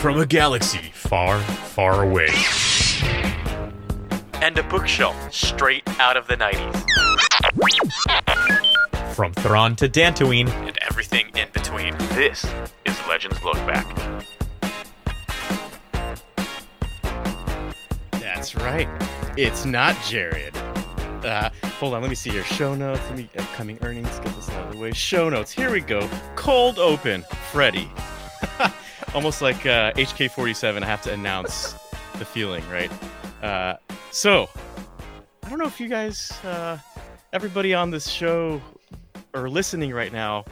from a galaxy far, far away. And a bookshelf straight out of the 90s. From Thrawn to Dantooine, And everything in between. This is Legends Look Back. That's right. It's not Jared. Uh, hold on, let me see here. Show notes. Let me upcoming earnings. Get this out of the way. Show notes. Here we go. Cold open. Freddie. Almost like uh, HK47. I have to announce the feeling, right? Uh, so, I don't know if you guys, uh, everybody on this show, are listening right now.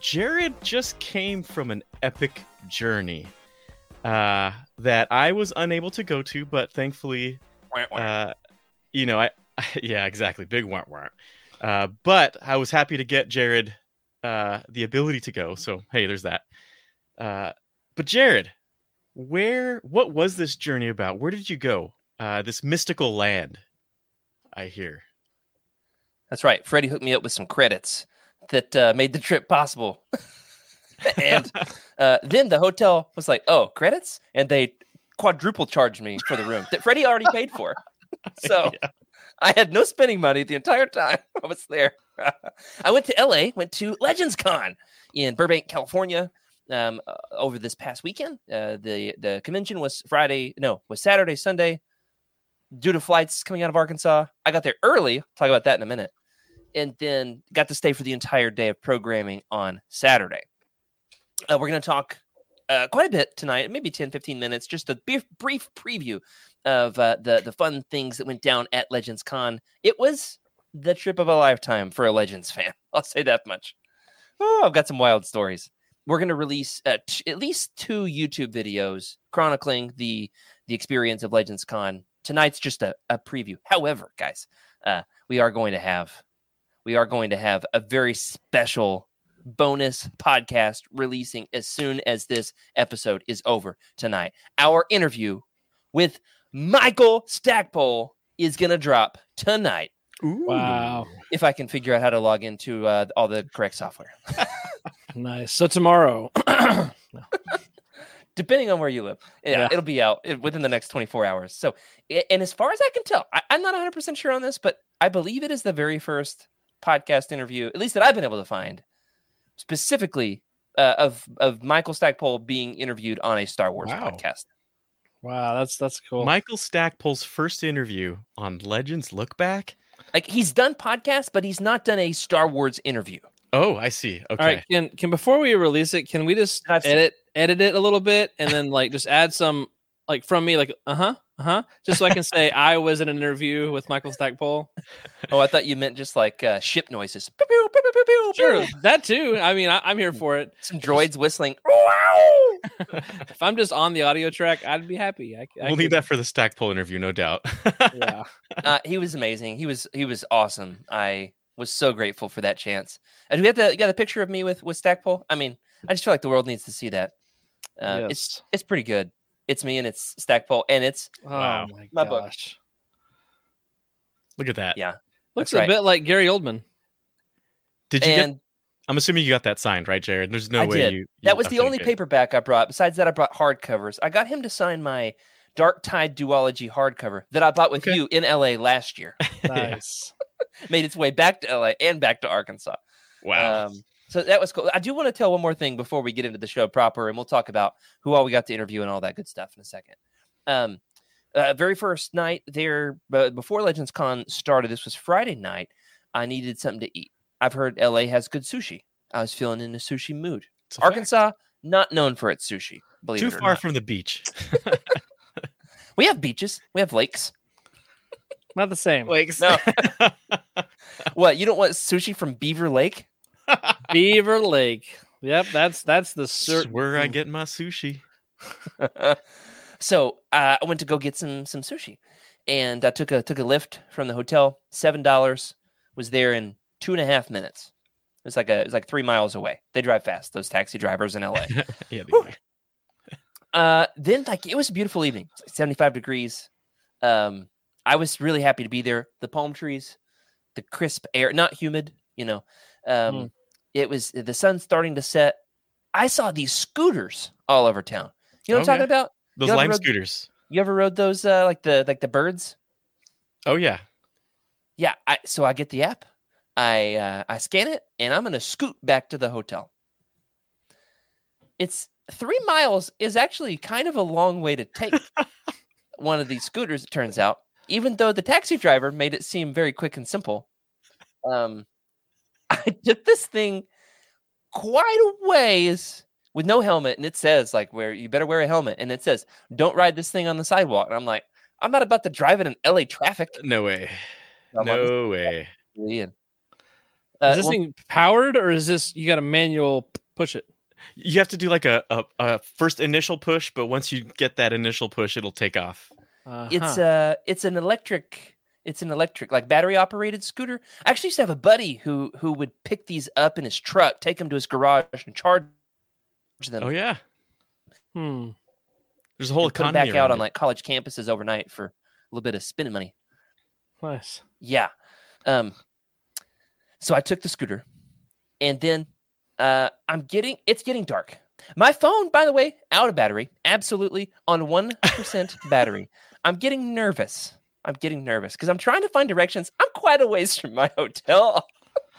Jared just came from an epic journey uh, that I was unable to go to, but thankfully uh, you know, I yeah, exactly, big warrant warrant. Uh, but I was happy to get Jared uh, the ability to go. So hey, there's that. Uh, but Jared, where what was this journey about? Where did you go? Uh, this mystical land, I hear. That's right. Freddie hooked me up with some credits that uh, made the trip possible. and uh, then the hotel was like, "Oh, credits," and they quadruple charged me for the room that Freddie already paid for. So Yeah. I had no spending money the entire time I was there. I went to LA, went to Legends Con in Burbank, California. Um, uh, over this past weekend, uh, the the convention was Friday, no, was Saturday, Sunday. Due to flights coming out of Arkansas, I got there early. talk about that in a minute, and then got to stay for the entire day of programming on Saturday. Uh, we're going to talk uh, quite a bit tonight, maybe 10, 15 minutes, just a brief, brief preview of uh, the the fun things that went down at Legends Con. It was the trip of a lifetime for a Legends fan. I'll say that much. Oh, I've got some wild stories. We're going to release uh, t- at least two YouTube videos chronicling the the experience of Legends Con. Tonight's just a, a preview. However, guys, uh, we are going to have we are going to have a very special bonus podcast releasing as soon as this episode is over tonight. Our interview with Michael Stackpole is going to drop tonight Wow. if I can figure out how to log into uh, all the correct software. Nice. So tomorrow. Depending on where you live, yeah, Yeah. it'll be out within the next 24 hours. So, and as far as I can tell, I, I'm not 100% sure on this, but I believe it is the very first podcast interview, at least that I've been able to find, specifically uh, of of Michael Stackpole being interviewed on a Star Wars Wow. podcast. wow, that's that's cool. Michael Stackpole's first interview on Legends Look Back. Like he's done podcasts, but he's not done a Star Wars interview. Oh, I see. Okay. All right, can can before we release it, can we just I've seen- edit edit it a little bit and then like just add some like from me like uh huh uh huh just so I can say I was in an interview with Michael Stackpole. Oh, I thought you meant just like uh, ship noises. Sure, that too. I mean, I, I'm here for it. Some droids whistling. If I'm just on the audio track, I'd be happy. I, I we'll could- need that for the Stackpole interview, no doubt. Yeah. uh, he was amazing. He was he was awesome. I was so grateful for that chance. And we have the you got a picture of me with with Stackpole. I mean, I just feel like the world needs to see that. Uh, It's Yes. it's pretty good. It's me and it's Stackpole and it's Oh Wow. my, My book. gosh. Look at that. yeah. Looks That's a right. bit like Gary Oldman. Did you get? and I'm assuming you got that signed, right, Jared? There's no I way did. you. you- that was the only good. paperback I brought. Besides that, I brought hardcovers. I got him to sign my Dark Tide duology hardcover that I bought with Okay. you in LA last year. Nice. Made its way back to LA and back to Arkansas. Wow. Um, so that was cool. I do want to tell one more thing before we get into the show proper, and we'll talk about who all we got to interview and all that good stuff in a second. Um, uh, very first night there, but before Legends Con started, this was Friday night. I needed something to eat. I've heard LA has good sushi. I was feeling in a sushi mood. It's a fact. Arkansas, not known for its sushi. Believe too it or far not. from the beach. We have beaches. We have lakes. Not the same. Lakes. No. What you don't want sushi from Beaver Lake? Beaver Lake. Yep, that's that's the That's certain where I get my sushi. so uh, I went to go get some some sushi, and I took a took a lift from the hotel. Seven dollars. Was there in two and a half minutes. It was like a it was like three miles away. They drive fast. Those taxi drivers in LA. yeah. they Whew. uh, then like it was a beautiful evening. Like Seventy five degrees. Um, I was really happy to be there. The palm trees, the crisp air, not humid. You know, um, Mm. it was the sun starting to set. I saw these scooters all over town. You know what I'm talking about? Those lime rode- scooters. You ever rode those uh, like the like the birds? Oh yeah. Yeah. I, so I get the app, I uh, I scan it, and I'm gonna scoot back to the hotel. It's three miles is actually kind of a long way to take one of these scooters. It turns out, even though the taxi driver made it seem very quick and simple. Um, I took this thing quite a ways with no helmet, and it says like where you better wear a helmet, and it says don't ride this thing on the sidewalk. And I'm like, I'm not about to drive it in LA traffic. No way. I'm No way. Ian. Is Uh, this well, thing powered or is this you got a manual push it? You have to do like a, a, a first initial push, but once you get that initial push, it'll take off. It's Uh-huh. uh it's an electric it's an electric like battery operated scooter. I actually used to have a buddy who who would pick these up in his truck, take them to his garage and charge them. Oh yeah. hmm. There's a whole and put 'em economy back out around on like college campuses overnight for a little bit of spending money. nice. Yeah. Um so I took the scooter and then uh I'm getting it's getting dark. My phone, by the way, out of battery, absolutely on 1% battery. I'm getting nervous. I'm getting nervous because I'm trying to find directions. I'm quite a ways from my hotel.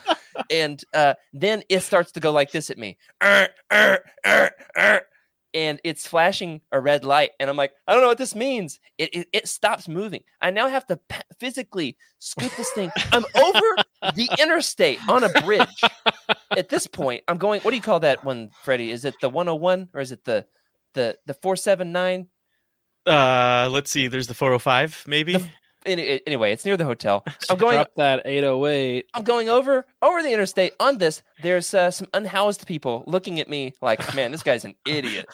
and uh, then it starts to go like this at me. "Er, er, er, er," and it's flashing a red light. And I'm like, I don't know what this means. It, it, it stops moving. I now have to pa- physically scoot this thing. I'm over the interstate on a bridge. At this point, I'm going, what do you call that one, Freddie? Is it the 101 or is it the the the 479? Uh, let's see. There's the 405, maybe. The- Any, anyway, it's near the hotel. I'm going Drop that 808. I'm going over over the interstate on this. There's uh, some unhoused people looking at me like, man, this guy's an idiot.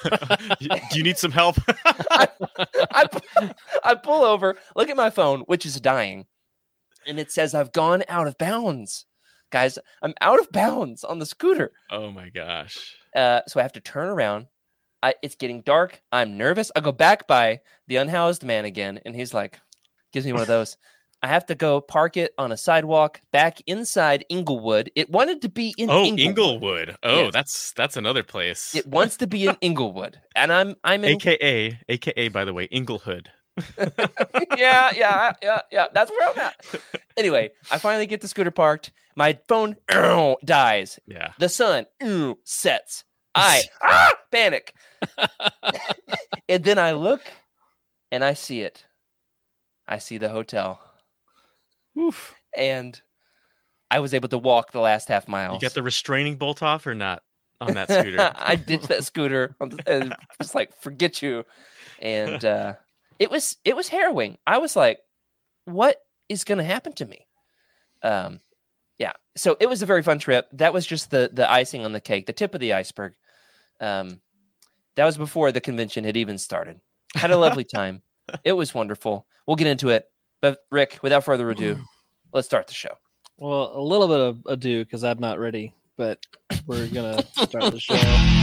Do you need some help? I, pu- I pull over, look at my phone, which is dying, and it says I've gone out of bounds. Guys, I'm out of bounds on the scooter. oh my gosh. Uh, so I have to turn around. I, it's getting dark. I'm nervous. I go back by the unhoused man again, and he's like, gives me one of those. I have to go park it on a sidewalk back inside Inglewood. It wanted to be in Oh, Inglewood. Oh, Yes. that's that's another place. It wants to be in Inglewood, and I'm I'm in. AKA, AKA, by the way, Inglehood. yeah, yeah, yeah, yeah. That's where I'm at. Anyway, I finally get the scooter parked. My phone dies. Yeah. The sun sets. I ah, panic, and then I look, and I see it. I see the hotel, Oof. and I was able to walk the last half mile. You got the restraining bolt off or not on that scooter? I ditched that scooter. I'm just- uh, just like forget you, and uh, it was it was harrowing. I was like, what is going to happen to me? Um, yeah. So it was a very fun trip. That was just the the icing on the cake, the tip of the iceberg. Um, that was before the convention had even started. Had a lovely time. It was wonderful. We'll get into it. But Rick, without further ado, let's start the show. Well, a little bit of ado because I'm not ready, but we're gonna start the show.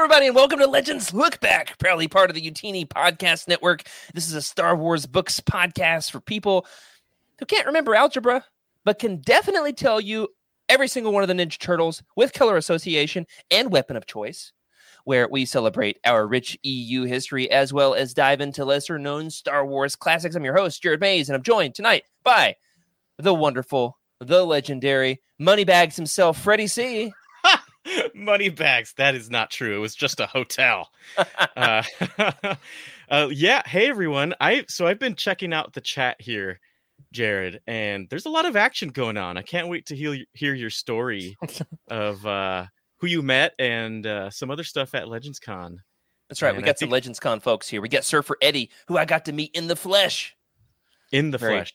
Everybody, and welcome to Legends Look Back, proudly part of the Utini Podcast Network. This is a Star Wars books podcast for people who can't remember algebra, but can definitely tell you every single one of the Ninja Turtles with color association and weapon of choice, where we celebrate our rich EU history as well as dive into lesser known Star Wars classics. I'm your host, Jared Mays, and I'm joined tonight by the wonderful, the legendary Moneybags himself, Freddie C. Money bags. That is not true. It was just a hotel. uh, uh, yeah. Hey everyone. I so I've been checking out the chat here, Jared, and there's a lot of action going on. I can't wait to hear hear your story of uh, who you met and uh, some other stuff at Legends Con. That's right. we And I got some think- Legends Con folks here. We got Surfer Eddie, who I got to meet in the flesh. In the Very- flesh.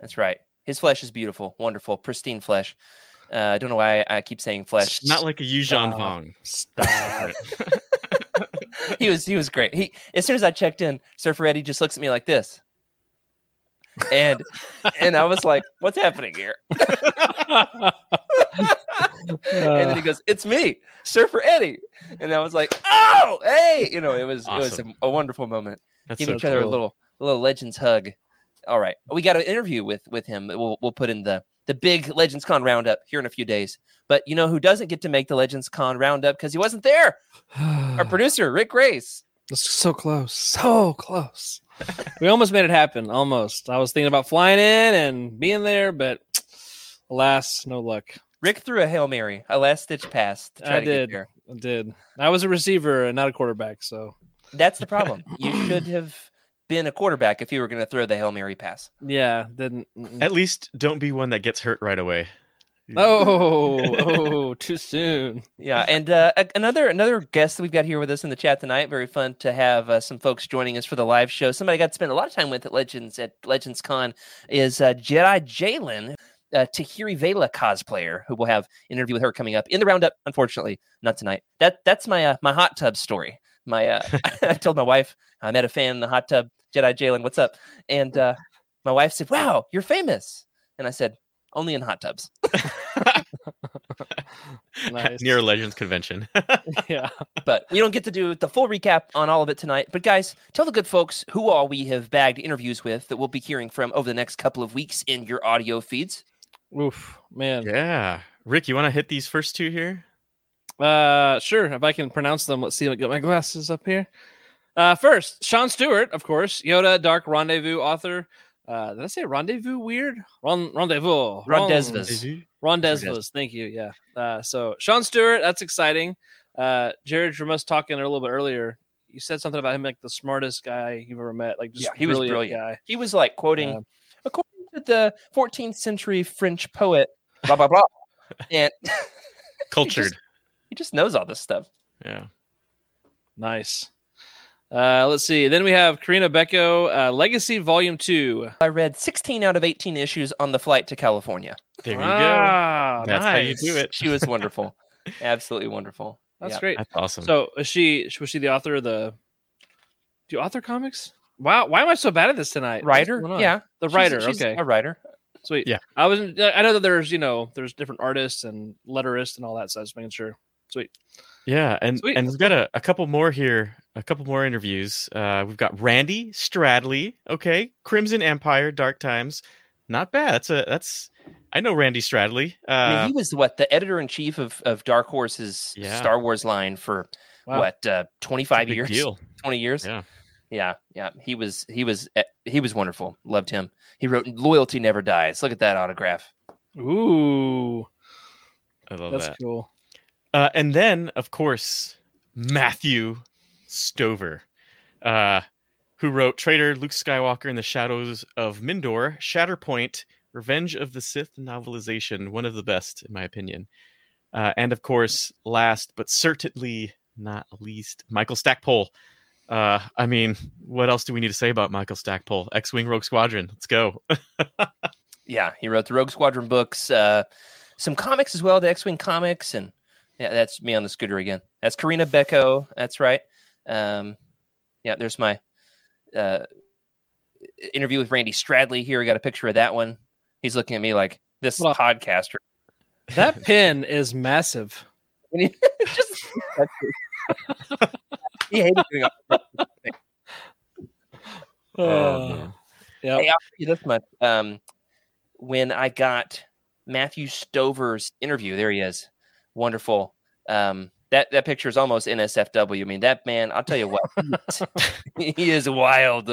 That's right. His flesh is beautiful, wonderful, pristine flesh. Uh, I don't know why I, keep saying flesh. It's not like a Yuuzhan Stop. Vong. Stop. he was he was great. He as soon as I checked in, Surfer Eddie just looks at me like this, and and I was like, "What's happening here?" and then he goes, "It's me, Surfer Eddie," and I was like, "Oh, hey!" You know, it was it was a, a wonderful moment. That's Give so each other a little a little Legends hug. All right, we got an interview with with him. We'll we'll put in the the big Legends Con roundup here in a few days. But you know who doesn't get to make the Legends Con roundup because he wasn't there? Our producer Rick Grace. That's so close, so close. we almost made it happen. Almost. I was thinking about flying in and being there, but alas, no luck. Rick threw a hail mary, a last stitch pass. I to get did. I did. I was a receiver and not a quarterback, so That's the problem. you should have been a quarterback if you were going to throw the hail mary pass. yeah, didn't. At least don't be one that gets hurt right away. Oh, oh, too soon. Yeah, and uh, another another guest that we've got here with us in the chat tonight. Very fun to have uh, some folks joining us for the live show. Somebody I got to spend a lot of time with at Legends at Legends Con is uh, Jedi Jalen, uh, Tahiri Vela cosplayer, who will have an interview with her coming up in the roundup. Unfortunately, not tonight. That that's my uh, my hot tub story. My uh, I told my wife I met a fan in the hot tub. Jedi Jalen, what's up? And uh, my wife said, "Wow, you're famous," and I said, "Only in hot tubs." Nice. Near a Legends convention. Yeah. but we don't get to do the full recap on all of it tonight. But guys, tell the good folks who all we have bagged interviews with that we'll be hearing from over the next couple of weeks in your audio feeds. Oof, man. yeah. Rick, you want to hit these first two here? Uh, sure. If I can pronounce them, let's see. I'll get my glasses up here. Uh, first, Sean Stewart, of course, Yoda, Dark Rendezvous author. Uh, did I say rendezvous weird? Ron- rendezvous. Rendezvous. Rendezvous. Thank you. Yeah. Uh, so Sean Stewart, that's exciting. Uh, Jared from us talking a little bit earlier. You said something about him like the smartest guy you've ever met. Like just Yeah, he was brilliant brilliant. guy. He was like quoting, Yeah. according to the 14th century French poet, blah, blah, blah. and Cultured. he just knows all this stuff. Yeah. Nice. Uh, let's see. Then we have Corinna Bechko, uh, Legacy Volume Two. I read 16 out of 18 issues on the flight to California. There you go. Ah, That's how you do nice. it. She was wonderful. Absolutely wonderful. That's Yeah. great. That's awesome. So is she was she the author of the do you author comics? Wow, why am I so bad at this tonight? What's Writer? Yeah. The she's- writer, she's okay. A writer. Sweet. Yeah. I wasn't I know that there's, you know, there's different artists and letterists and all that, so I was making sure. Sweet. Yeah, and Sweet. and we've got a, a couple more here, a couple more interviews. Uh, we've got Randy Stradley, okay, Crimson Empire, Dark Times, not bad. That's a that's I know Randy Stradley. I mean, Uh, he was what the editor in chief of, of Dark Horse's Yeah. Star Wars line for Wow. what uh, twenty it's a five big years, deal. twenty years. Yeah. yeah, yeah. He was he was eh, he was wonderful. Loved him. He wrote "Loyalty Never Dies." Look at that autograph. Ooh. I love That's that. cool. Uh, and then, of course, Matthew Stover, uh, who wrote Traitor Luke Skywalker in the Shadows of Mindor, Shatterpoint, Revenge of the Sith novelization, one of the best, in my opinion. Uh, and of course, last but certainly not least, Michael Stackpole. Uh, I mean, what else do we need to say about Michael Stackpole? X Wing Rogue Squadron. Let's go. Yeah, he wrote the Rogue Squadron books, uh, some comics as well, the X Wing comics, and yeah, that's me on the scooter again. That's Corinna Bechko. That's right. Um, yeah, there's my uh, interview with Randy Stradley here. I got a picture of that one. He's looking at me like this Well- podcaster. That pin is massive. He just he hated doing all Oh, Uh, yep. Hey, I'll tell you this much. Um, when I got Matthew Stover's interview, there he is, wonderful. Um, that that picture is almost NSFW. I mean, that man. I'll tell you what, he is- wild.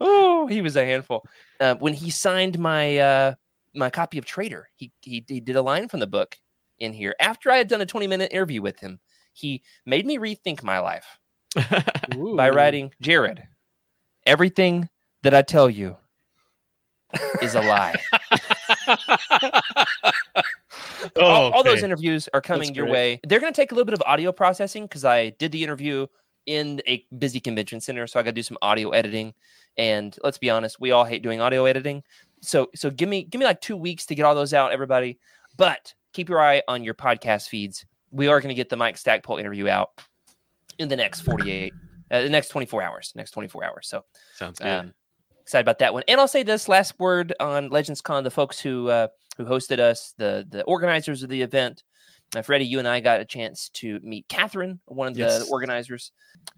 Oh, he was a handful. Uh, when he signed my uh, my copy of Traitor, he, he he did a line from the book in here. After I had done a twenty minute interview with him, he made me rethink my life by writing Jared. Everything that I tell you is a lie. Oh, all, all those interviews are coming your great. way. They're going to take a little bit of audio processing because I did the interview in a busy convention center, so I got to do some audio editing. And let's be honest, we all hate doing audio editing. So, so give me give me like two weeks to get all those out, everybody. But keep your eye on your podcast feeds. We are going to get the Mike Stackpole interview out in the next forty eight, uh, the next twenty four hours, next twenty four hours. So Sounds good. um, excited about that one. And I'll say this last word on Legends Con: the folks who uh, who hosted us, the the organizers of the event. Uh, Freddie, you and I got a chance to meet Catherine, one of the Yes. organizers.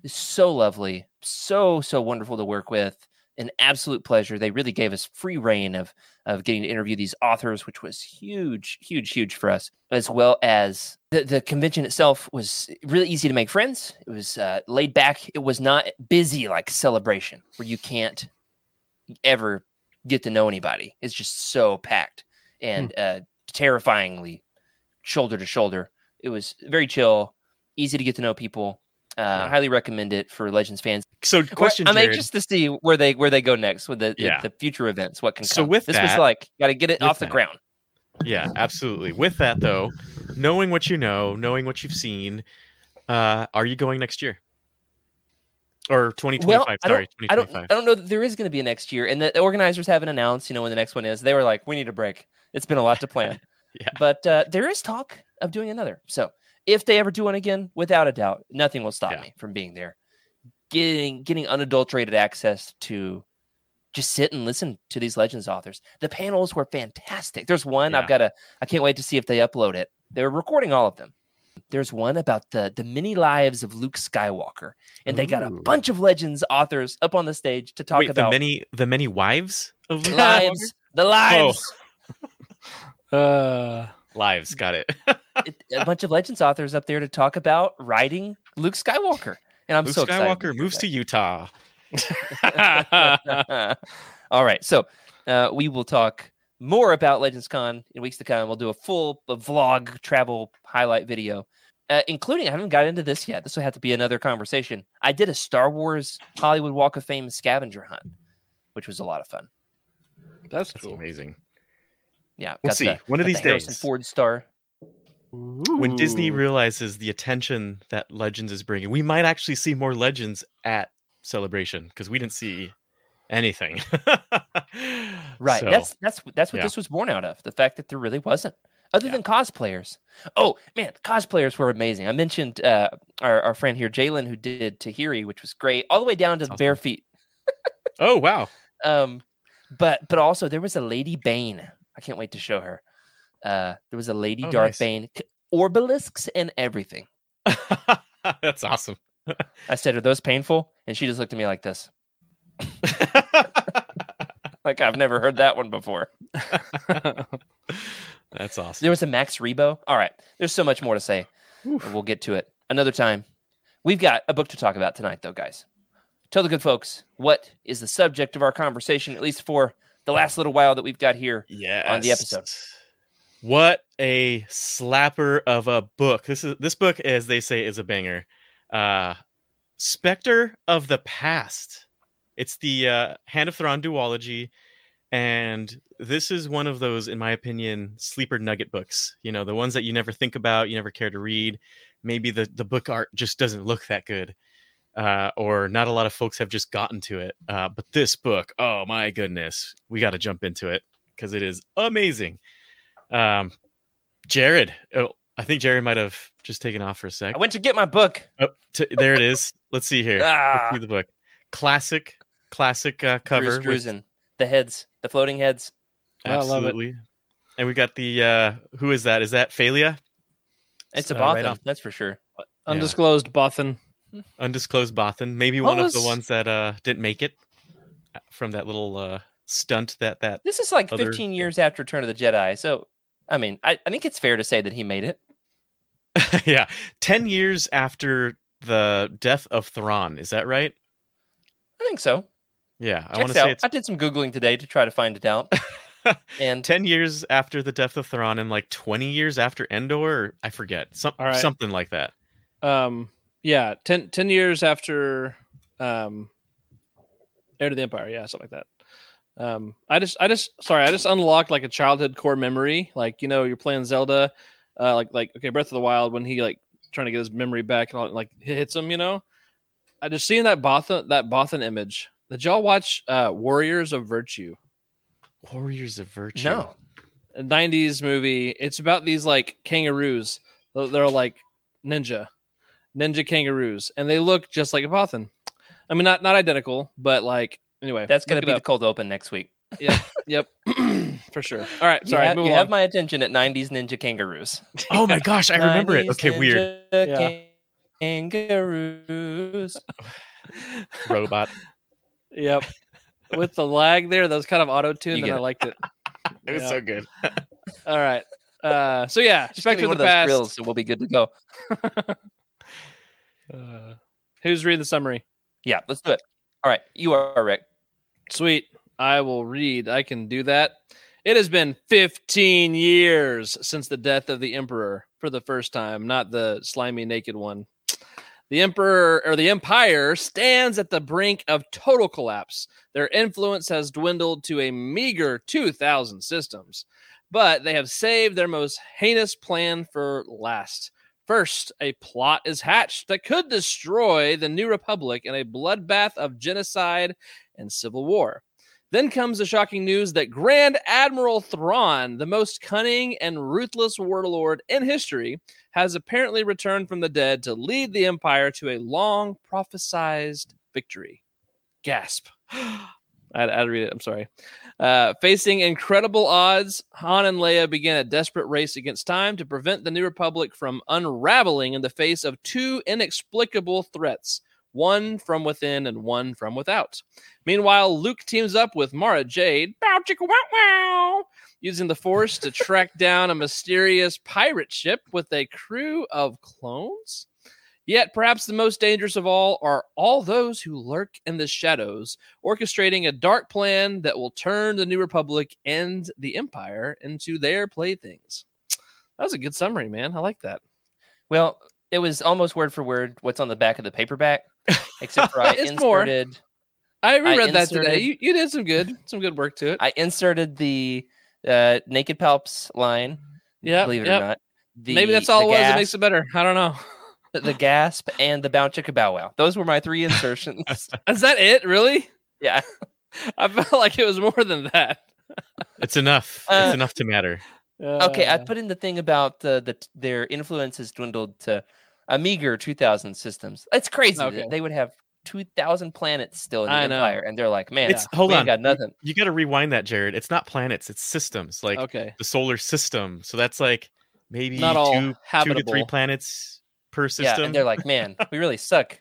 So lovely, so so wonderful to work with. An absolute pleasure. They really gave us free reign of of getting to interview these authors, which was huge, huge, huge for us, as well as the, the convention itself was really easy to make friends. It was uh, laid back. It was not busy like celebration where you can't ever get to know anybody. It's just so packed and uh, terrifyingly shoulder to shoulder. It was very chill, easy to get to know people. Uh, Yeah. Highly recommend it for Legends fans. So, question, I'm Jared. anxious to see where they where they go next with the the- Yeah. the, future events. What can So come. with this was like got to get it off the that- ground. Yeah, absolutely. With that though, knowing what you know, knowing what you've seen, uh, are you going next year? Or 2025, Well, I sorry, don't, I don't, 2025. I don't know that there is going to be a next year, and the organizers haven't announced. You know when the next one is. They were like, "We need a break. It's been a lot to plan." Yeah. But uh, there is talk of doing another. So if they ever do one again, without a doubt, nothing will stop Yeah. me from being there. Getting getting unadulterated access to just sit and listen to these legends authors. The panels were fantastic. There's one Yeah. I've got to. I can't wait to see if they upload it. They're recording all of them. There's one about the the many lives of Luke Skywalker, and they got a Ooh. bunch of legends authors up on the stage to talk Wait, the about many the many wives of Luke Skywalker? lives. The lives. Uh, Lives, got it. It- a bunch of legends authors up there to talk about writing Luke Skywalker, and I'm Luke so excited. Skywalker moves to Utah. All right, so uh, we will talk more about Legends Con in weeks to come. We'll do a full vlog travel highlight video, uh, including I haven't got into this yet. This will have to be another conversation. I did a Star Wars Hollywood Walk of Fame scavenger hunt, which was a lot of fun. that's That's cool. amazing. Yeah, We'll see. the- One of got the these Harrison days. Ford star. When Disney realizes the attention that Legends is bringing, we might actually see more Legends at Celebration because we didn't see anything. Right. So, That's that's that's what yeah. this was born out of. The fact that there really wasn't, other Yeah. than cosplayers. Oh man, cosplayers were amazing. I mentioned uh, our our friend here, Jalen, who did Tahiri, which was great, all the way down to That's bare feet. oh wow. Um, but but also there was a Lady Bane. I can't wait to show her. Uh, there was a Lady Oh, Darth nice. Bane, obelisks and everything. That's awesome. I said, "Are those painful?" And she just looked at me like this, like I've never heard that one before. That's awesome. There was a Max Rebo. All right. There's so much more to say. We'll get to it another time. We've got a book to talk about tonight, though, guys. Tell the good folks what is the subject of our conversation, at least for the last little while that we've got here. yeah on the episode. What a slapper of a book. This is this book, as they say, is a banger. Uh Specter of the Past. It's the uh, Hand of Thrawn duology, and this is one of those, in my opinion, sleeper nugget books. You know, the ones that you never think about, you never care to read. Maybe the the book art just doesn't look that good, uh, or not a lot of folks have just gotten to it. Uh, but this book, oh my goodness, we got to jump into it because it is amazing. Um, Jared, oh, I think Jared might have just taken off for a sec. I went to get my book. Oh, t- there it is. Let's see here. Let's Ah, see the book. Classic, classic uh, cover. Bruce with- The heads, the floating heads. I love it. Absolutely. And we got the uh who is that? Is that Fey'lya? It's a Uh, right Bothan, off- that's for sure. Undisclosed Bothan. Undisclosed Bothan. Maybe What one of the ones that uh didn't make it uh, from that little uh stunt that that This is like Other- 15 years after Return of the Jedi. So, I mean, I, I think it's fair to say that he made it. yeah, 10 years after the death of Thrawn, is that right? I think so. Yeah, I want to say it's I did some Googling today to try to find it out. and 10 years after the death of Thrawn and like 20 years after Endor, I forget. Some, right. something like that. Um, yeah, 10, 10 years after um, Heir to the Empire. Yeah, something like that. Um, I just, I just, sorry, I just unlocked like a childhood core memory. Like, you know, you're playing Zelda, uh, like, like, okay, Breath of the Wild, when he like trying to get his memory back and all, like hits him, you know, I just seeing that Bothan, that Bothan image. Did y'all watch uh, Warriors of Virtue? Warriors of Virtue. no, a 90s movie. It's about these like kangaroos. They're they're, like ninja, ninja kangaroos, and they look just like a Bothan. I mean, not not identical, but like anyway. that's gonna be the cold open next week. Yeah. yep. for sure. All right, You sorry. have, move you have my attention at 90s Ninja Kangaroos. Oh my gosh, I remember it. 90s Okay, weird. Ninja Kangaroos. Robot. Yep. With the lag there, that was kind of auto tuned, and get I liked it. It was Yeah. so good. All right. Uh, so yeah, Just give Specter of the Past. grills, so we'll be good to go. Uh, who's reading the summary? Yeah, let's do it. All right, you are Rick. Sweet. I will read. I can do that. It has been 15 years since the death of the Emperor for the first time, not the slimy naked one. The Emperor or the Empire stands at the brink of total collapse. Their influence has dwindled to a meager 2,000 systems, but they have saved their most heinous plan for last. First, a plot is hatched that could destroy the New Republic in a bloodbath of genocide and civil war. Then comes the shocking news that Grand Admiral Thrawn, the most cunning and ruthless warlord in history, has apparently returned from the dead to lead the Empire to a long prophesized victory. Gasp. I had to read it. I'm sorry. Uh, facing incredible odds, Han and Leia begin a desperate race against time to prevent the New Republic from unraveling in the face of two inexplicable threats one from within and one from without. Meanwhile, Luke teams up with Mara Jade, bow chicka wow wow, using the Force to track down a mysterious pirate ship with a crew of clones. Yet, perhaps the most dangerous of all are all those who lurk in the shadows, orchestrating a dark plan that will turn the New Republic and the Empire into their playthings. That was a good summary, man. I like that. Well, it was almost word for word what's on the back of the paperback, except for I It's more. inserted I reread that today. You, you did some good, some good work to it. I inserted the uh, naked palps line. Yeah, believe it yep. or not. The, Maybe that's all the it was. It makes it better. I don't know. the gasp and the bow chicka bow wow. Those were my three insertions. Is that it? Really? yeah. I felt like it was more than that. It's enough. Uh, it's enough to matter. Okay, I Uh, put in the thing about the, the their influence has dwindled to a meager 2,000 systems. It's crazy Okay. that they would have 2,000 planets still in the I know. Empire, and they're like, man, It's hold we on. ain't got nothing. You got to rewind that, Jared. It's not planets. It's systems. Like okay. the solar system. So that's like maybe Not all two, two to three planets per system. Yeah, and they're like, man, we really suck.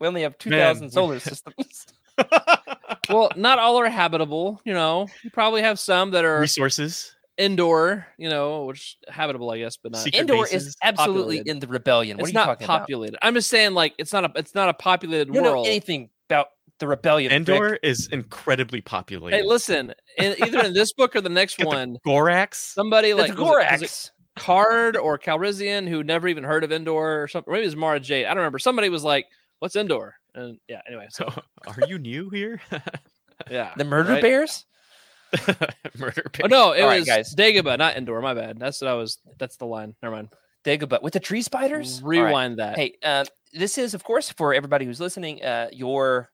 We only have 2,000 solar systems. well, not all are habitable. You know, you probably have some that are resources. Indoor. You know, which habitable, I guess, but not. Secret Endor bases, is absolutely populated. in the rebellion. What it's are you not talking about? populated. I'm just saying, like, it's not a, it's not a populated You don't know world. anything about the rebellion. Rick. Endor is incredibly populated. Hey, listen, in, either in this book or the next Got the one, Gorax. somebody It's like was it- was it Gorax. Karrde or Calrissian who never even heard of Endor or something. Maybe it was Mara Jade. I don't remember. Somebody was like, "What's Endor?" And yeah, anyway, so Are you new here? yeah, The murder right? bears? Murder. Oh no, it All right, was guys. Dagobah, not Endor. My bad. That's what I was. That's the line. Never mind. Dagobah with the tree spiders? All right. Rewind that. Hey, uh, this is, of course, for everybody who's listening, uh, your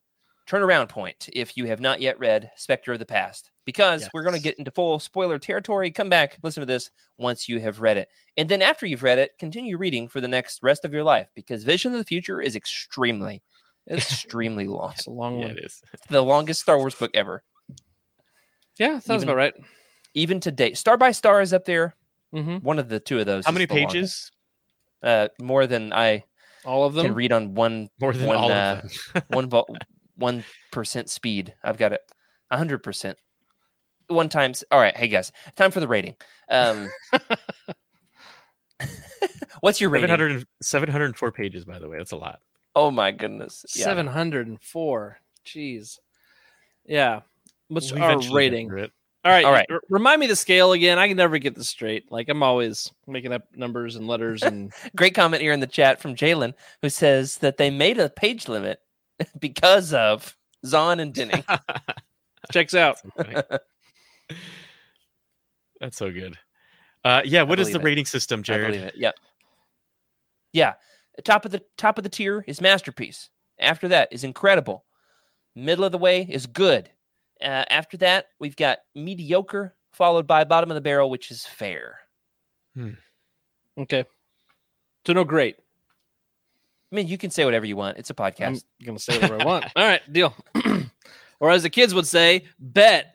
turnaround point if you have not yet read Specter of the Past, because we're going to get into full spoiler territory. Come back, listen to this once you have read it. And then after you've read it, continue reading for the next rest of your life, because Vision of the Future is extremely, extremely long. It's a long Yeah, one. it is. the longest Star Wars book ever. Yeah, sounds Even- about right. Even to date, Star by Star is up there. hmm One of the two of those. How many pages? Uh, more than I All of them can them. read on one More than One, all uh, them. one vo- one percent speed. I've got it a hundred percent. One times. All right, hey guys, time for the rating. Um, what's your rating? 700, 704 pages, by the way. That's a lot. Oh my goodness, yeah. Seven hundred and four. Jeez. Yeah. What's We'll our get rating? All right. All right. r- remind me the scale again. I can never get this straight. Like I'm always making up numbers and letters and Great comment here in the chat from Jalen, who says that they made a page limit because of Zahn and Denning. checks out. That's so good. Uh, yeah, what is the it. rating system, I Jared? believe it. Yep. Yeah. Top of the top of the tier is masterpiece. After that is incredible. Middle of the way is good. Uh, after that, we've got mediocre, followed by bottom of the barrel, which is fair. Okay. So no great. I mean, you can say whatever you want. It's a podcast. I'm gonna say whatever I want. All right, deal. or as the kids would say, bet.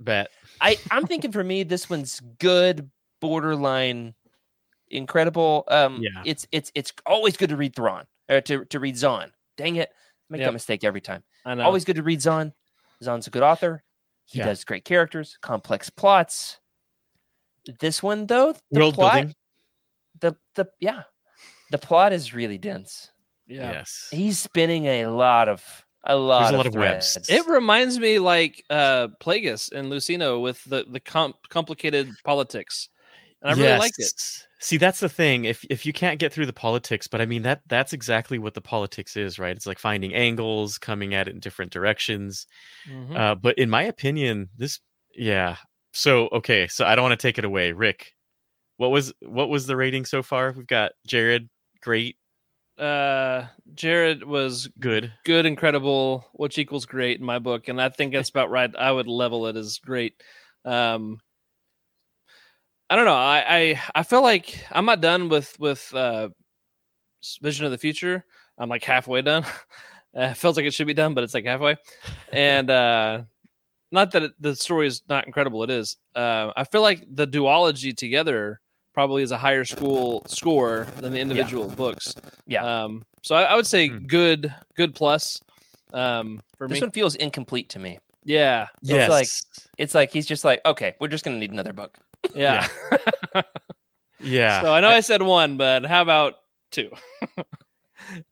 Bet. I I'm thinking for me this one's good, borderline, incredible. Um, Yeah. it's it's it's always good to read Thrawn or to to read Zahn. Dang it, make Yep. that mistake every time. I know. Always good to read Zahn. Zahn's a good author. He Yeah. does great characters, complex plots. This one though, the World plot, building. the the yeah, the plot is really dense. yeah. Yes. He's spinning a lot of a lot There's a of lot of webs. threads. It reminds me like uh Plagueis and Luceno with the the com- complicated politics, and I really liked it. See, that's the thing. If if you can't get through the politics, but I mean that that's exactly what the politics is, right? It's like finding angles, coming at it in different directions. Mhm. Uh, but in my opinion, this, yeah. So okay, so I don't want to take it away, Rick. What was what was the rating so far? We've got Jared, great, Uh, Jared was good. good, incredible, which equals great in my book, and I think that's about right. I would level it as great. Um, I don't know. I, I I feel like I'm not done with with uh, Vision of the Future. I'm like halfway done. Uh, it feels like it should be done, but it's like halfway. And uh, not that it, the story is not incredible. It is. Uh, I feel like the duology together probably is a higher school score than the individual books. Yeah. Um, so I, I would say Hmm. good, good plus. Um, for this me, one feels incomplete to me. yeah, It's like- It's like he's just like, okay, we're just gonna need another book. Yeah. yeah. So I know I said one, but how about two?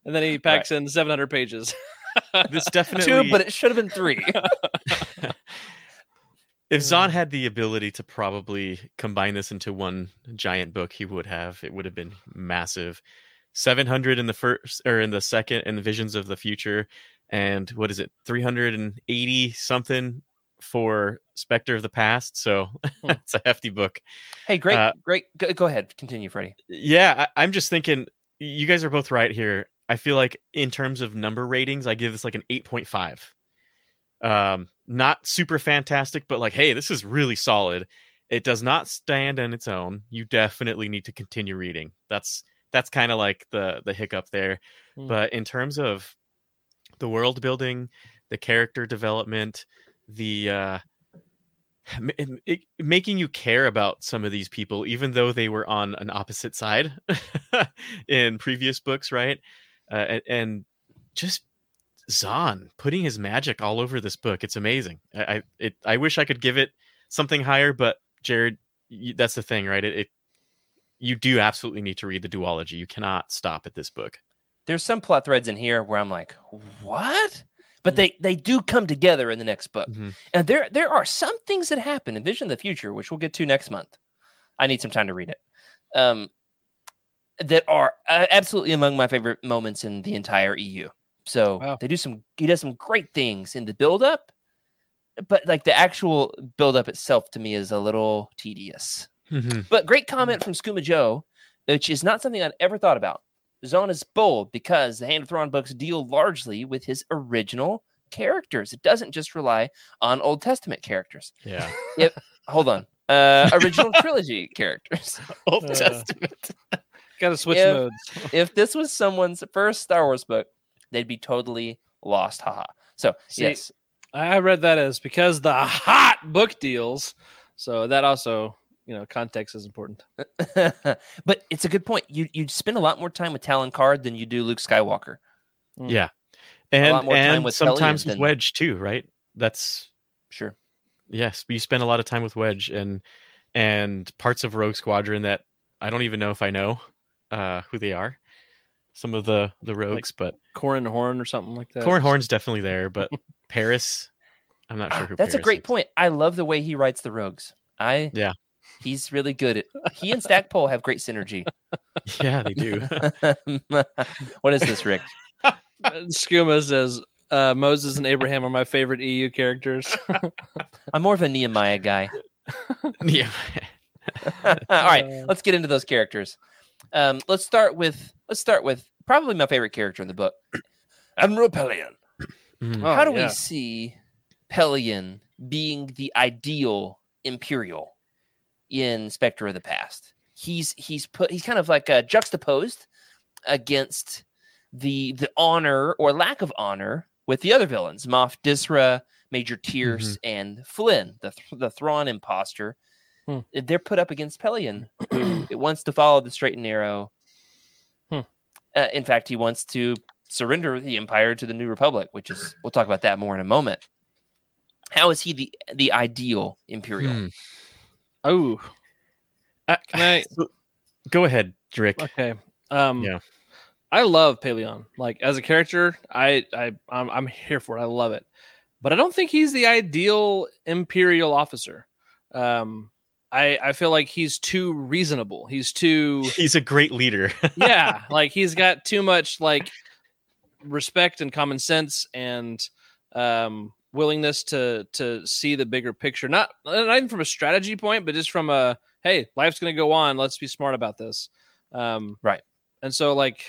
and then he packs in 700 pages. this definitely. Two, but it should have been three. if Zahn hmm. had the ability to probably combine this into one giant book, he would have. It would have been massive. 700 in the first or in the second and the visions of the future and what is it 380 something for specter of the past so Hmm. it's a hefty book hey, great, Uh, great. Go, go ahead, continue, Freddie. yeah I, i'm just thinking you guys are both right here i feel like in terms of number ratings i give this like an 8.5 um not super fantastic but like hey this is really solid it does not stand on its own you definitely need to continue reading that's that's kind of like the the hiccup there Hmm. but in terms of the world building the character development the uh making you care about some of these people even though they were on an opposite side in previous books right? Uh, and, and just Zahn putting his magic all over this book it's amazing. I I, it, I wish i could give it something higher but jared y- that's the thing right? It you do absolutely need to read the duology. You cannot stop at this book. There's some plot threads in here where I'm like, what? But Mm. they they do come together in the next book. Mhm. And there there are some things that happen in Vision of the Future, which we'll get to next month. I need some time to read it. Um, that are uh, absolutely among my favorite moments in the entire EU. So Wow. they do some he does some great things in the build up, but like the actual build up itself to me is a little tedious. Mhm. But great comment from Skooma Joe, which is not something I'd ever thought about. Zahn is bold because the Hand of Thrawn books deal largely with his original characters. It doesn't just rely on Old Testament characters. yeah Yep. Hold on. Uh, original trilogy characters. old Uh, testament Got to switch If- modes. If this was someone's first Star Wars book, they'd be totally lost. Haha. So, See, yes. I read that as because the hot book deals. So that also, you know, context is important. but it's a good point. You you spend a lot more time with Talon Karrde than you do Luke Skywalker. yeah and lot more time and with sometimes with than- wedge too right that's Sure. yes you spend a lot of time with wedge and and parts of rogue squadron that i don't even know if i know uh who they are some of the the rogues but Corran Horn or something like that. Corran Horn's definitely there but paris i'm not sure Ah, who That's a great is. point. I love the way he writes the rogues. I Yeah. He's really good at he and Stackpole have great synergy. yeah they do what is this, Rick? Skuma says uh, Moses and Abraham are my favorite EU characters. I'm more of a Nehemiah guy. yeah All right, let's get into those characters. Um, let's start with let's start with probably my favorite character in the book, Admiral Pellaeon. Oh, How do yeah. we see Pellaeon being the ideal Imperial in Specter of the Past? He's he's put he's kind of like uh, juxtaposed against the the honor or lack of honor with the other villains, Moff Disra, Major Tierce and Flim, the Th- the Thrawn imposter. Hmm. They're put up against Pellaeon, who it wants to follow the straight and narrow. Hmm. Uh, in fact, he wants to surrender the Empire to the New Republic, which is we'll talk about that more in a moment. How is he the the ideal Imperial? Hmm. Oh, Uh, Can I- go ahead, Drick. okay. Um, Yeah. I love Pellaeon. Like as a character, I I I'm, I'm here for it. I love it, but I don't think he's the ideal Imperial officer. Um, I I feel like he's too reasonable. He's too He's a great leader. yeah, like he's got too much like respect and common sense and um willingness to to see the bigger picture. Not not even from a strategy point, but just from a hey, life's gonna go on. Let's be smart about this. Um Right. And so like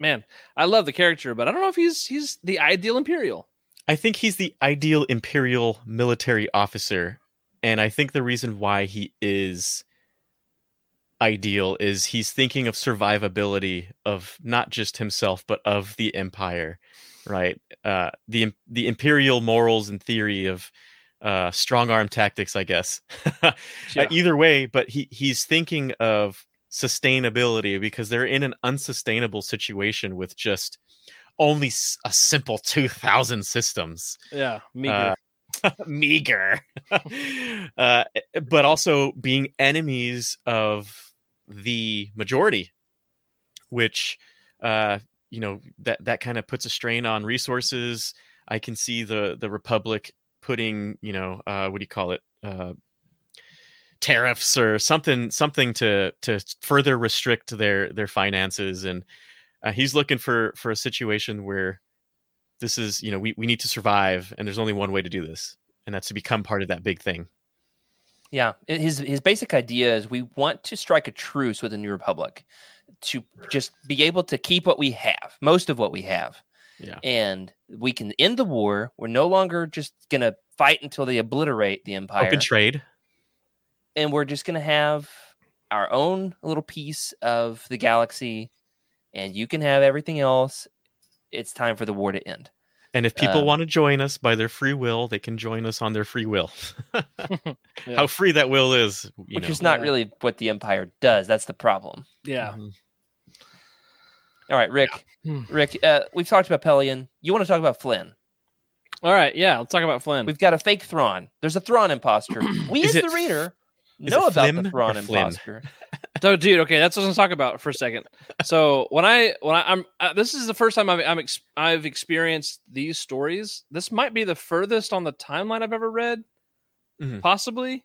man, I love the character, but I don't know if he's he's the ideal Imperial. I think he's the ideal imperial military officer, and I think the reason why he is ideal is he's thinking of survivability of not just himself but of the empire, right? Uh, the the imperial morals and theory of uh, strong arm tactics, I guess. Uh, either way, but he he's thinking of sustainability because they're in an unsustainable situation with just only a simple 2000 systems Yeah, meager. uh, meager uh, but also being enemies of the majority which uh, you know that that kind of puts a strain on resources. I can see the the republic putting you know uh, what do you call it uh, tariffs or something something to to further restrict their their finances. And uh, he's looking for for a situation where this is you know we, we need to survive and there's only one way to do this and that's to become part of that big thing. Yeah, his his basic idea is we want to strike a truce with the New Republic to just be able to keep what we have, most of what we have, yeah and we can end the war. We're no longer just gonna fight until they obliterate the empire, open trade and we're just gonna have our own little piece of the galaxy, and you can have everything else. It's time for the war to end. and if people Um, want to join us by their free will they can join us on their free will Yeah. how free that will is you which know is not Yeah. really what the empire does. That's the problem. yeah. Mhm. All right, Rick. Hmm. Rick, uh, we've talked about Pellaeon. You want to talk about Flynn? All right, yeah, let's talk about Flynn. We've got a fake Thrawn. There's a Thrawn imposter. We, as the reader, know about the Thrawn imposter. So, dude, okay, that's what I'm talking about for a second. So, when I when I, I'm uh, this is the first time I've I'm ex- I've experienced these stories. This might be the furthest on the timeline I've ever read, Mhm. possibly.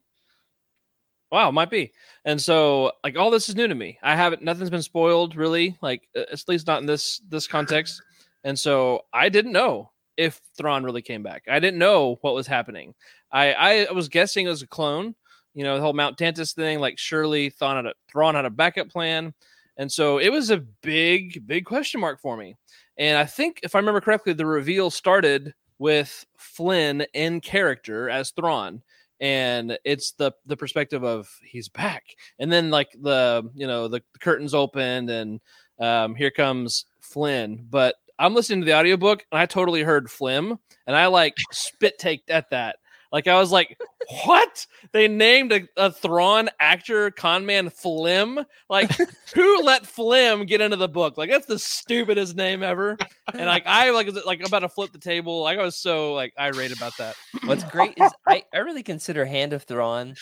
Wow, might be. And so, like, all this is new to me. I haven't. Nothing's been spoiled, really. Like, at least not in this this context. And so, I didn't know if Thrawn really came back. I didn't know what was happening. I I was guessing it was a clone you know, the whole Mount Tantiss thing, like surely Thrawn had a Thrawn had a backup plan. And so it was a big, big question mark for me. And I think if I remember correctly, the reveal started with Flynn in character as Thrawn. And it's the the perspective of he's back. And then like the you know, the, the curtains opened and um here comes Flynn. But I'm listening to the audiobook and I totally heard Flim and I like spit take at that. Like I was like, what? They named a, a Thrawn actor conman Flim. Like, who let Flim get into the book? Like, that's the stupidest name ever. And like, I like like about to flip the table. Like, I was so like irate about that. What's great is I, I really consider Hand of Thrawn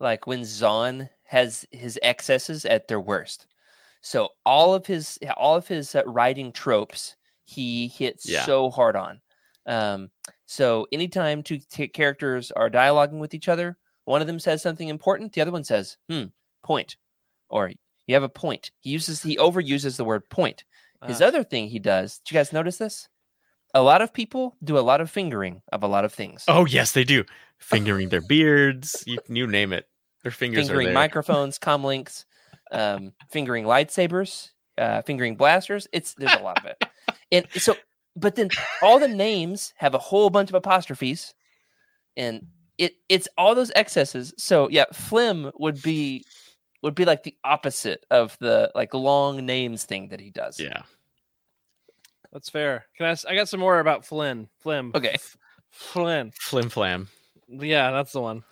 like when Zahn has his excesses at their worst. So all of his all of his uh, writing tropes he hits Yeah. so hard on. Um, so anytime two t- characters are dialoguing with each other, one of them says something important, the other one says, "Hmm, point," or "You have a point." He uses he overuses the word point. His Uh, other thing he does. Did you guys notice this? A lot of people do a lot of fingering of a lot of things. oh yes they do fingering their beards you, you name it their fingers fingering are there. microphones, comlinks, um, fingering lightsabers, uh, fingering blasters. It's there's a lot of it, and so but then all the names have a whole bunch of apostrophes, and it it's all those excesses. So yeah, Flim would be would be like the opposite of the like long names thing that he does. yeah that's fair. Can I? I got some more about Flynn. Flim. Okay. F- Flynn. Flim flam. Yeah, that's the one.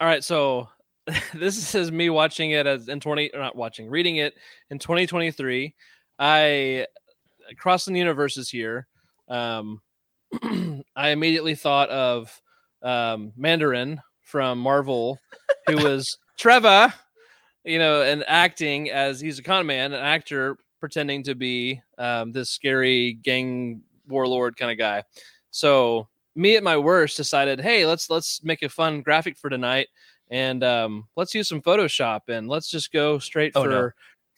All right, so this is me watching it as in 20 or not watching, reading it in 2023. I uh, crossing the universes here. Um I immediately thought of um Mandarin from Marvel who was Trevor, you know, and acting as he's a con man, an actor pretending to be um, this scary gang warlord kind of guy. So me at my worst decided, hey, let's let's make a fun graphic for tonight, and um, let's use some Photoshop and let's just go straight Oh, for no.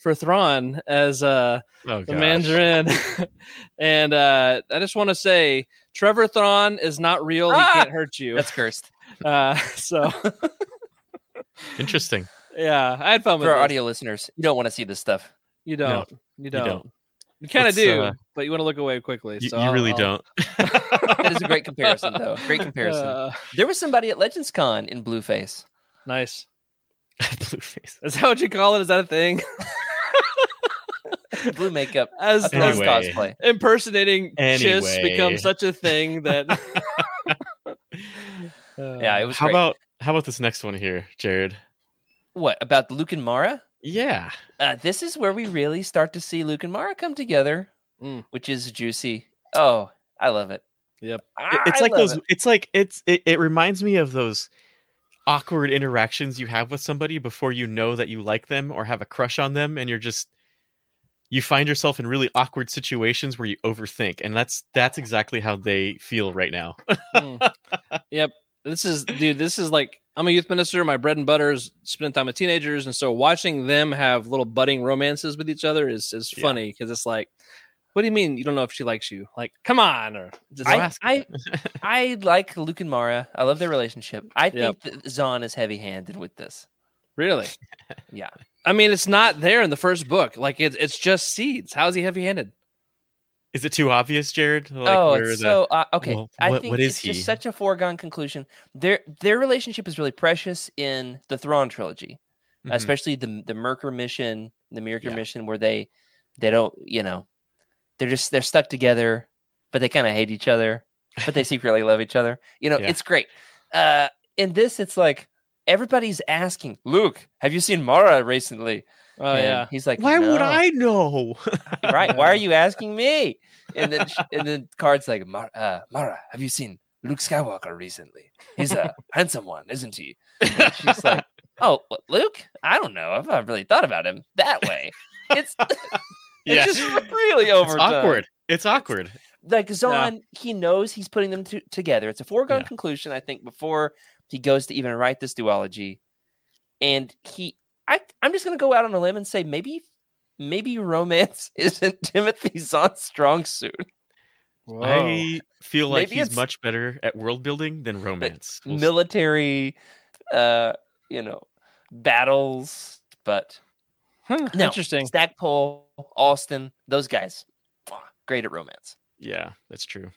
For Thrawn as uh, Oh the. Mandarin. and uh, I just want to say, Trevor Thrawn is not real. He Ah! can't hurt you. That's cursed. Uh, so Interesting. yeah, I had fun with For our this. audio listeners, you don't want to see this stuff. You don't. You don't. don't. You, kind of do, uh, but you want to look away quickly. You, so you I'll- really I'll- don't. That is a great comparison, though. Great comparison. Uh, There was somebody at Legends Con in Blueface. nice. Blueface. Is that what you call it? Is that a thing? Blue makeup. As, A as Anyway. cosplay. impersonating Chiss Anyway. becomes such a thing that. Yeah, it was How great. about how about this next one here, Jared? what about Luke and Mara? Yeah. Uh, this is where we really start to see Luke and Mara come together, Mm. which is juicy. Oh, I love it. Yep. It- it's I like those it. it's like it's it, it reminds me of those awkward interactions you have with somebody before you know that you like them or have a crush on them and you're just you find yourself in really awkward situations where you overthink and that's that's exactly how they feel right now Mm. yep. This is, dude. This is like I'm a youth minister. My bread and butter is spending time with teenagers, and so watching them have little budding romances with each other is is funny because it's like, what do you mean you don't know if she likes you? Like, come on, or just I, ask I, I like Luke and Mara. I love their relationship. I Yep. think that Zahn is heavy-handed with this. really. Yeah. I mean, it's not there in the first book. Like it's it's just seeds. How's he heavy handed? is it too obvious jared like oh, where it's the- so uh, okay. well, I what- think what is it's just such a foregone conclusion. Their their relationship is really precious in the Thrawn trilogy, Mhm. especially the the Myrkr mission, the Myrkr Yeah. mission, where they they don't, you know, they're just they're stuck together, but they kind of hate each other, but they secretly love each other. You know, Yeah. it's great. Uh, in this, it's like everybody's asking, Luke, have you seen Mara recently? Oh And yeah. he's like, why would i know right? Why are you asking me? And then and then Karrde's like, Mar- uh, Mara, have you seen Luke Skywalker recently? He's a handsome one, isn't he? And she's like, Oh, what, Luke? I don't know. I've not really thought about him that way. It's yeah it's just really it's awkward it's awkward Like Zahn, he knows he's putting them to- together. It's a foregone Yeah. conclusion, I think, before he goes to even write this duology. And he, I, I'm just gonna go out on a limb and say maybe, maybe romance isn't Timothy Zahn's strong suit. Whoa. i feel like Maybe he's much better at world building than romance We'll s- military uh you know battles but Huh, no Interesting. stackpole Allston those guys great at romance Yeah, that's true.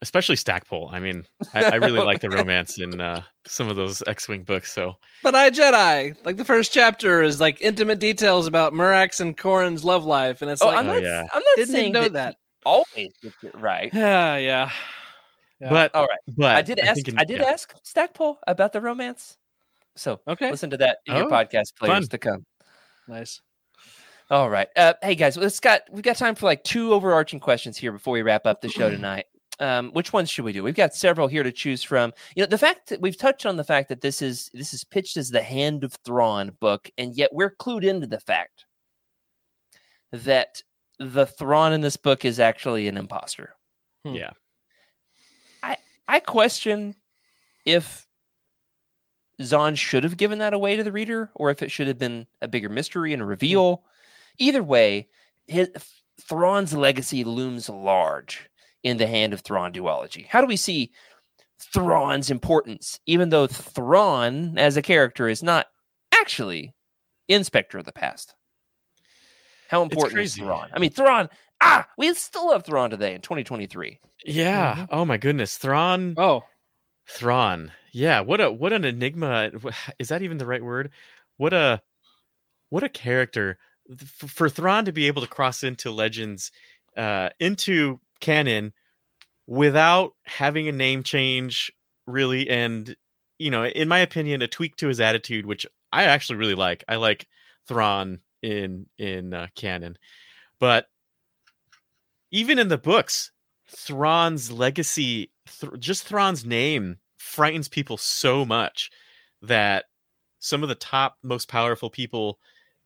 Especially Stackpole. I mean, I, I really like the romance in uh, some of those X-wing books. So But I Jedi, like the first chapter is like intimate details about Mirax and Corran's love life, and it's oh like i'm Oh, not yeah. i'm not didn't saying know that, that. he always gets it right Yeah, yeah. Yeah. but all right but i did ask think in- i did yeah. ask stackpole about the romance so Okay. listen to that in your Oh, podcast players fun. to come Nice. All right. Uh, hey guys, let's got we've got time for like two overarching questions here before we wrap up the show tonight. Um, which ones should we do? We've got several here to choose from. You know, the fact that we've touched on the fact that this is this is pitched as the Hand of Thrawn book, and yet we're clued into the fact that the Thrawn in this book is actually an imposter. Hmm. Yeah. I I question if Zahn should have given that away to the reader, or if it should have been a bigger mystery and a reveal. Either way, his Thrawn's legacy looms large in the Hand of Thrawn duology. How do we see Thrawn's importance, even though Thrawn as a character is not actually in Specter of the Past? How important is crazy. Thrawn? I mean, Thrawn. Ah, we still love Thrawn today in 2023. Yeah. Mm-hmm. Oh my goodness, Thrawn. Oh, Thrawn. Yeah. What a what an enigma. Is that even the right word? What a what a character F- for Thrawn to be able to cross into Legends, uh, into canon without having a name change, really, and you know, in my opinion, a tweak to his attitude, which I actually really like. I like Thrawn in in uh, canon, but even in the books, Thrawn's legacy, th- just Thrawn's name, frightens people so much that some of the top, most powerful people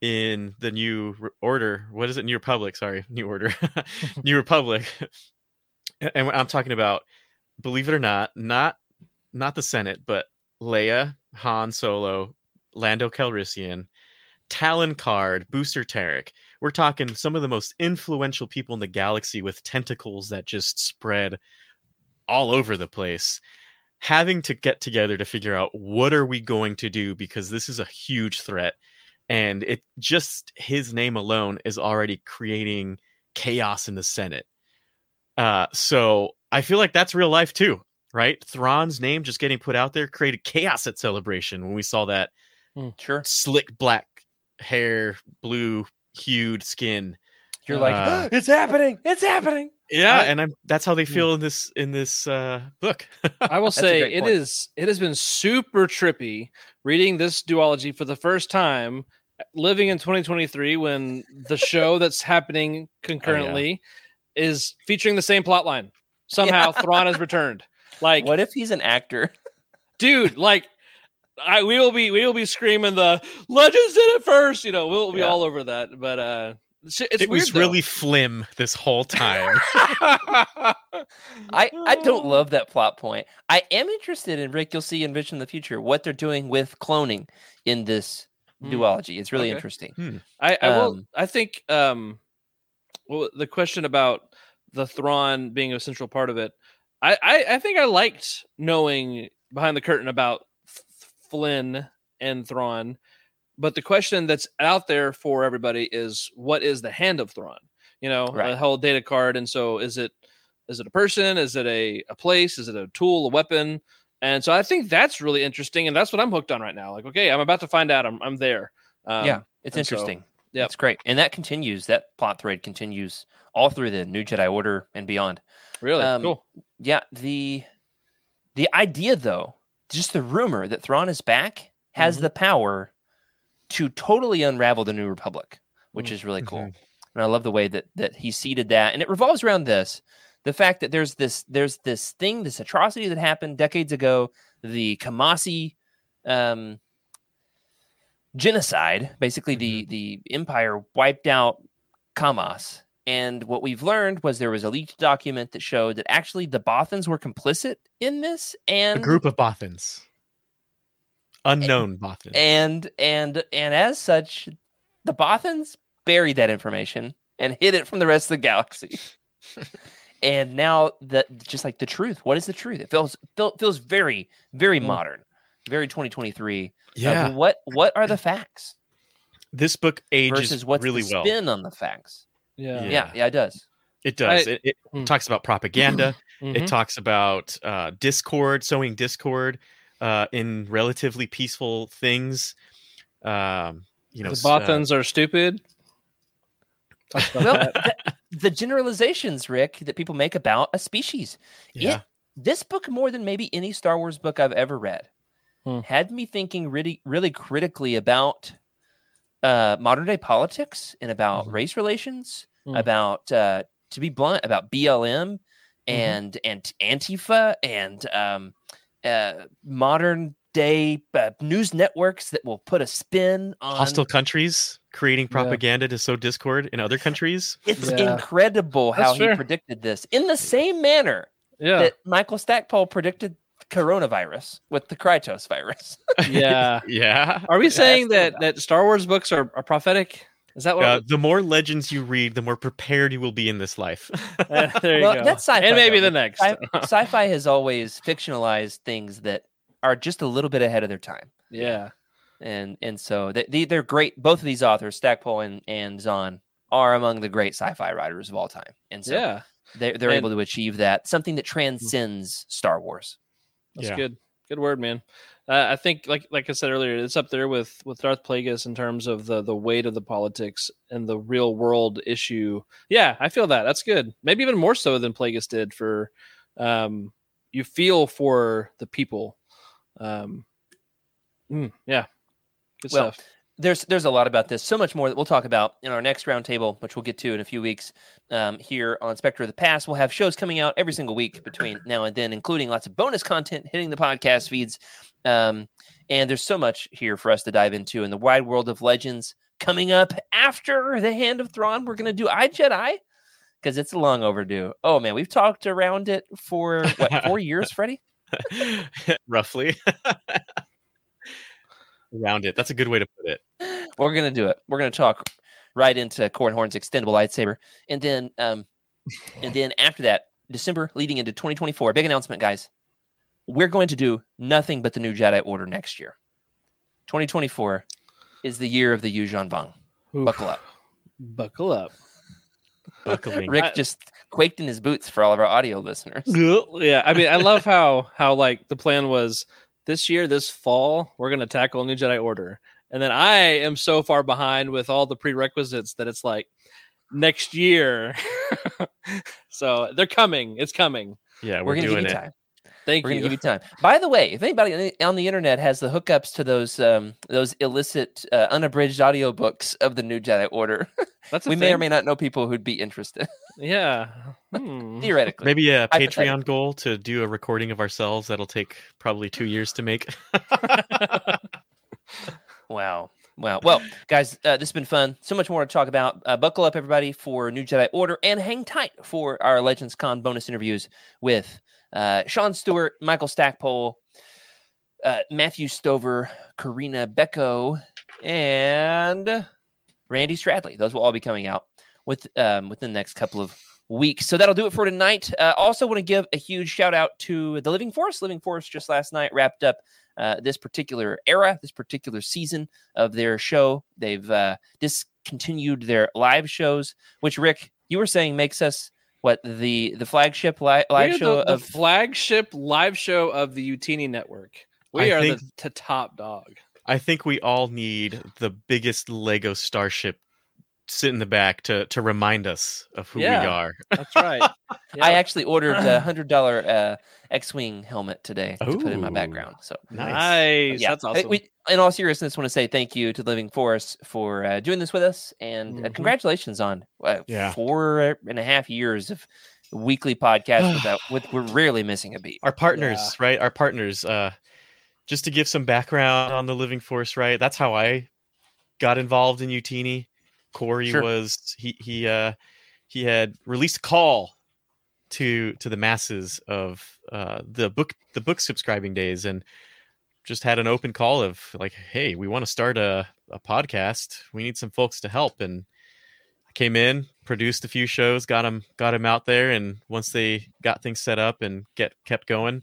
in the new order, what is it, New Republic? Sorry, New Order, New Republic, and I'm talking about, believe it or not, not not the Senate, but Leia, Han Solo, Lando Calrissian, Talon Karrde, Booster Terrik. We're talking some of the most influential people in the galaxy with tentacles that just spread all over the place. Having to get together to figure out what are we going to do because this is a huge threat and it just his name alone is already creating chaos in the Senate. Uh, so I feel like that's real life too, right? Thrawn's name just getting put out there created chaos at Celebration when we saw that Sure. slick black hair, blue hued skin. You're like, Uh, it's happening. It's happening. Yeah, I- and I'm that's how they feel in this in this uh book. I will say great it point. is it has been super trippy reading this duology for the first time living in 2023 when the show that's happening concurrently is featuring the same plot line. Somehow Thrawn has returned. Like What if he's an actor? dude, like I we will be we will be screaming the legends did it first, you know, we'll be Yeah. all over that. But uh it's, it's it weird was though. really flim this whole time. I, I don't love that plot point. I am interested in Rick. You'll see in Vision of the Future what they're doing with cloning in this Hmm. duology. It's really Okay. interesting. I, I will. Um, I think. Um, well, the question about the Thrawn being a central part of it, I, I, I think I liked knowing behind the curtain about F- Flynn and Thrawn, but the question that's out there for everybody is, what is the hand of Thrawn? You know, Right. the whole data card, and so is it is it a person? Is it a a place? Is it a tool? A weapon? And so I think that's really interesting, and that's what I'm hooked on right now. Like, okay, I'm about to find out. I'm I'm there. Um, yeah, it's and so- interesting. yep. It's great. And that continues, that plot thread continues all through the New Jedi Order and beyond. really Um, cool. Yeah, the the idea though, just the rumor that Thrawn is back has Mhm. the power to totally unravel the New Republic, which Mm. is really cool. Mhm. And I love the way that that he seeded that. And it revolves around this. The fact that there's this there's this thing, this atrocity that happened decades ago, the Caamasi um genocide. Basically, the the empire wiped out Caamas. And what we've learned was there was a leaked document that showed that actually the Bothans were complicit in this, and a group of Bothans. Unknown Bothans. and and and as such, the Bothans buried that information and hid it from the rest of the galaxy. and now that just like the truth, what is the truth? It feels feel, feels very very Mm. modern, very 2023. Uh, yeah. what what are the facts this book ages versus what's really the well. spin on the facts? Yeah. Yeah. Yeah, yeah, it does. It does. I- it it Hmm. talks about propaganda. Mhm. It talks about uh, discord, sowing discord uh, in relatively peaceful things. Um, you know, the s- uh, Bothans are stupid. Well, the, the generalizations, Rick, that people make about a species. yeah. It, this book, more than maybe any Star Wars book I've ever read, Hmm. had me thinking really, really critically about uh, modern day politics and about Mhm. race relations, Hmm. about, uh, to be blunt, about BLM and and Antifa and um, uh, modern day uh, news networks that will put a spin on hostile countries creating Yeah. propaganda to sow discord in other countries. It's Yeah. incredible how That's he fair. predicted this in the same manner yeah, that Michael Stackpole predicted coronavirus with the Krytos virus. yeah. Yeah. Are we saying that that Star Wars books are, are prophetic? Is that what? Uh, the more legends you read, the more prepared you will be in this life. Uh, there you well, go. that's sci-fi, and maybe though. the next. Sci- sci-fi has always fictionalized things that are just a little bit ahead of their time, yeah. and and so they, they they're great. Both of these authors, Stackpole and and Zahn, are among the great sci-fi writers of all time, and so yeah. they're they're And- able to achieve that something that transcends Star Wars. That's Yeah. good. Good word, man. Uh, I think, like like I said earlier, it's up there with with Darth Plagueis in terms of the the weight of the politics and the real world issue. Yeah, I feel that. That's good. Maybe even more so than Plagueis did for um, you feel for the people. Um, mm, yeah, good Well, stuff. there's there's a lot about this. So much more that we'll talk about in our next roundtable, which we'll get to in a few weeks. Um, here on Specter of the Past, we'll have shows coming out every single week between now and then, including lots of bonus content hitting the podcast feeds. Um, and there's so much here for us to dive into in the wide world of legends. Coming up after the Hand of Thrawn, we're going to do I Jedi because it's long overdue. Oh man, we've talked around it for what four years, Freddie? roughly around it. That's a good way to put it. We're gonna do it. We're gonna talk right into Corran Horn's extendable lightsaber, and then um, and then after that, December leading into 2024. Big announcement, guys. We're going to do nothing but the new Jedi Order next year. 2024 is the year of the Yuuzhan Vong. Oof. Buckle up. Buckle up. Buckling. Rick I- just quaked in his boots for all of our audio listeners. yeah, I mean, I love how how like the plan was this year, this fall, we're gonna tackle New Jedi Order, and then I am so far behind with all the prerequisites that it's like next year. so they're coming. It's coming. yeah, We're, we're, gonna doing give you it. time. Thank We're you. gonna give you time. By the way, if anybody on the- internet has the hookups to those um, those illicit uh, unabridged audiobooks of the new Jedi Order, That's a we may or may not know people who'd be interested. Yeah. Hmm. theoretically. Maybe a Patreon goal to do a recording of ourselves that'll take probably two years to make. Wow. Wow. Well, guys, uh, this has been fun. So much more to talk about. Uh, buckle up, everybody, for New Jedi Order and hang tight for our Legends Con bonus interviews with uh, Sean Stewart, Michael Stackpole, uh, Matthew Stover, Corinna Bechko, and Randy Stradley. Those will all be coming out with um, within the next couple of weeks. So that'll do it for tonight. Uh, also, want to give a huge shout out to the Living Force. Living Force just last night wrapped up uh, this particular era, this particular season of their show. They've uh, discontinued their live shows, which Rick, you were saying makes us what the the flagship li- live show the, the of flagship live show of the Utini network. We I are think- the t- top dog. I think we all need the biggest Lego starship sit in the back to to remind us of who Yeah. we are. That's right. I actually ordered a hundred dollar uh, X-wing helmet today to put in my background. So nice. yeah, That's I- awesome. We, in all seriousness, want to say thank you to Living Force for uh, doing this with us, and uh, Mhm. congratulations on uh, Yeah. four and a half years of weekly podcast without with we're rarely missing a beat. Our partners, right? Our partners. Uh, just to give some background on the Living Force, right? That's how I got involved in Utini. Corey Sure. was he he uh he had released a call to to the masses of uh the book the book subscribing days and just had an open call of like hey we want to start a, a podcast. We need some folks to help. And i came in produced a few shows got them got him out there and once they got things set up and get kept going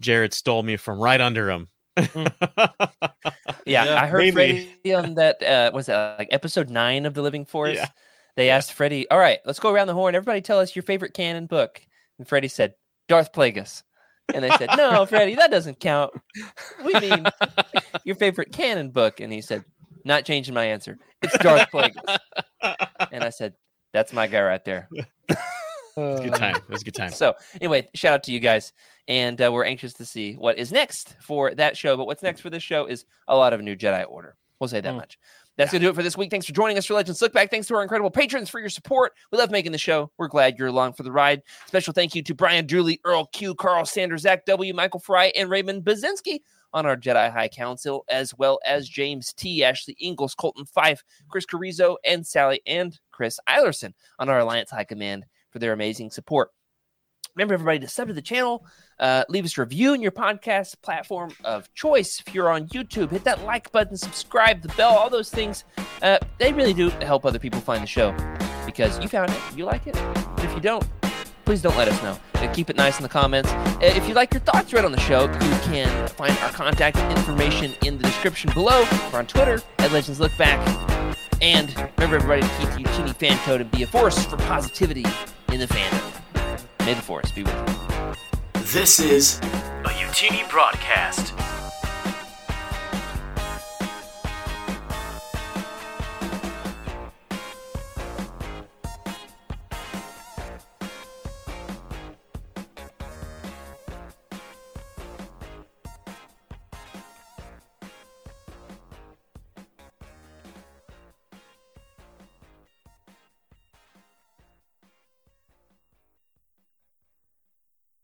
jared stole me from right under him Yeah, Yeah, I heard maybe. Freddie on that. Uh, was that like episode nine of the Living Force? Yeah. They asked Freddie, "All right, let's go around the horn. Everybody, tell us your favorite canon book." And Freddie said, "Darth Plagueis." And they said, "No, Freddie, that doesn't count. We mean your favorite canon book." And he said, "Not changing my answer. It's Darth Plagueis." And I said, "That's my guy right there." good time it was a good time So anyway, shout out to you guys, and uh, we're anxious to see what is next for that show. But what's next for this show is a lot of new Jedi Order. We'll say that Mm. much. That's gonna do it for this week. Thanks for joining us for Legends Look Back. Thanks to our incredible patrons for your support. We love making the show. We're glad you're along for the ride. Special thank you to Brian Drewley, Earl Q, Carl Sanders, Zach W, Michael Fry, and Raymond Bazinski on our Jedi High Council, as well as James T, Ashley Ingalls, Colton Fife, Chris Carrizo, and Sally and Chris Eilerson on our Alliance High Command for their amazing support. Remember, everybody, to sub to the channel, uh, leave us a review in your podcast platform of choice. If you're on YouTube, hit that like button, subscribe, the bell, all those things. Uh, they really do help other people find the show because you found it, you like it. But if you don't, please don't let us know. Uh, keep it nice in the comments. Uh, if you'd like your thoughts read on the show, you can find our contact information in the description below. We're on Twitter at Legends Look Back. And remember, everybody, to keep the Utini fan code and be a force for positivity in the fandom. May the force be with you. This is a Utini broadcast.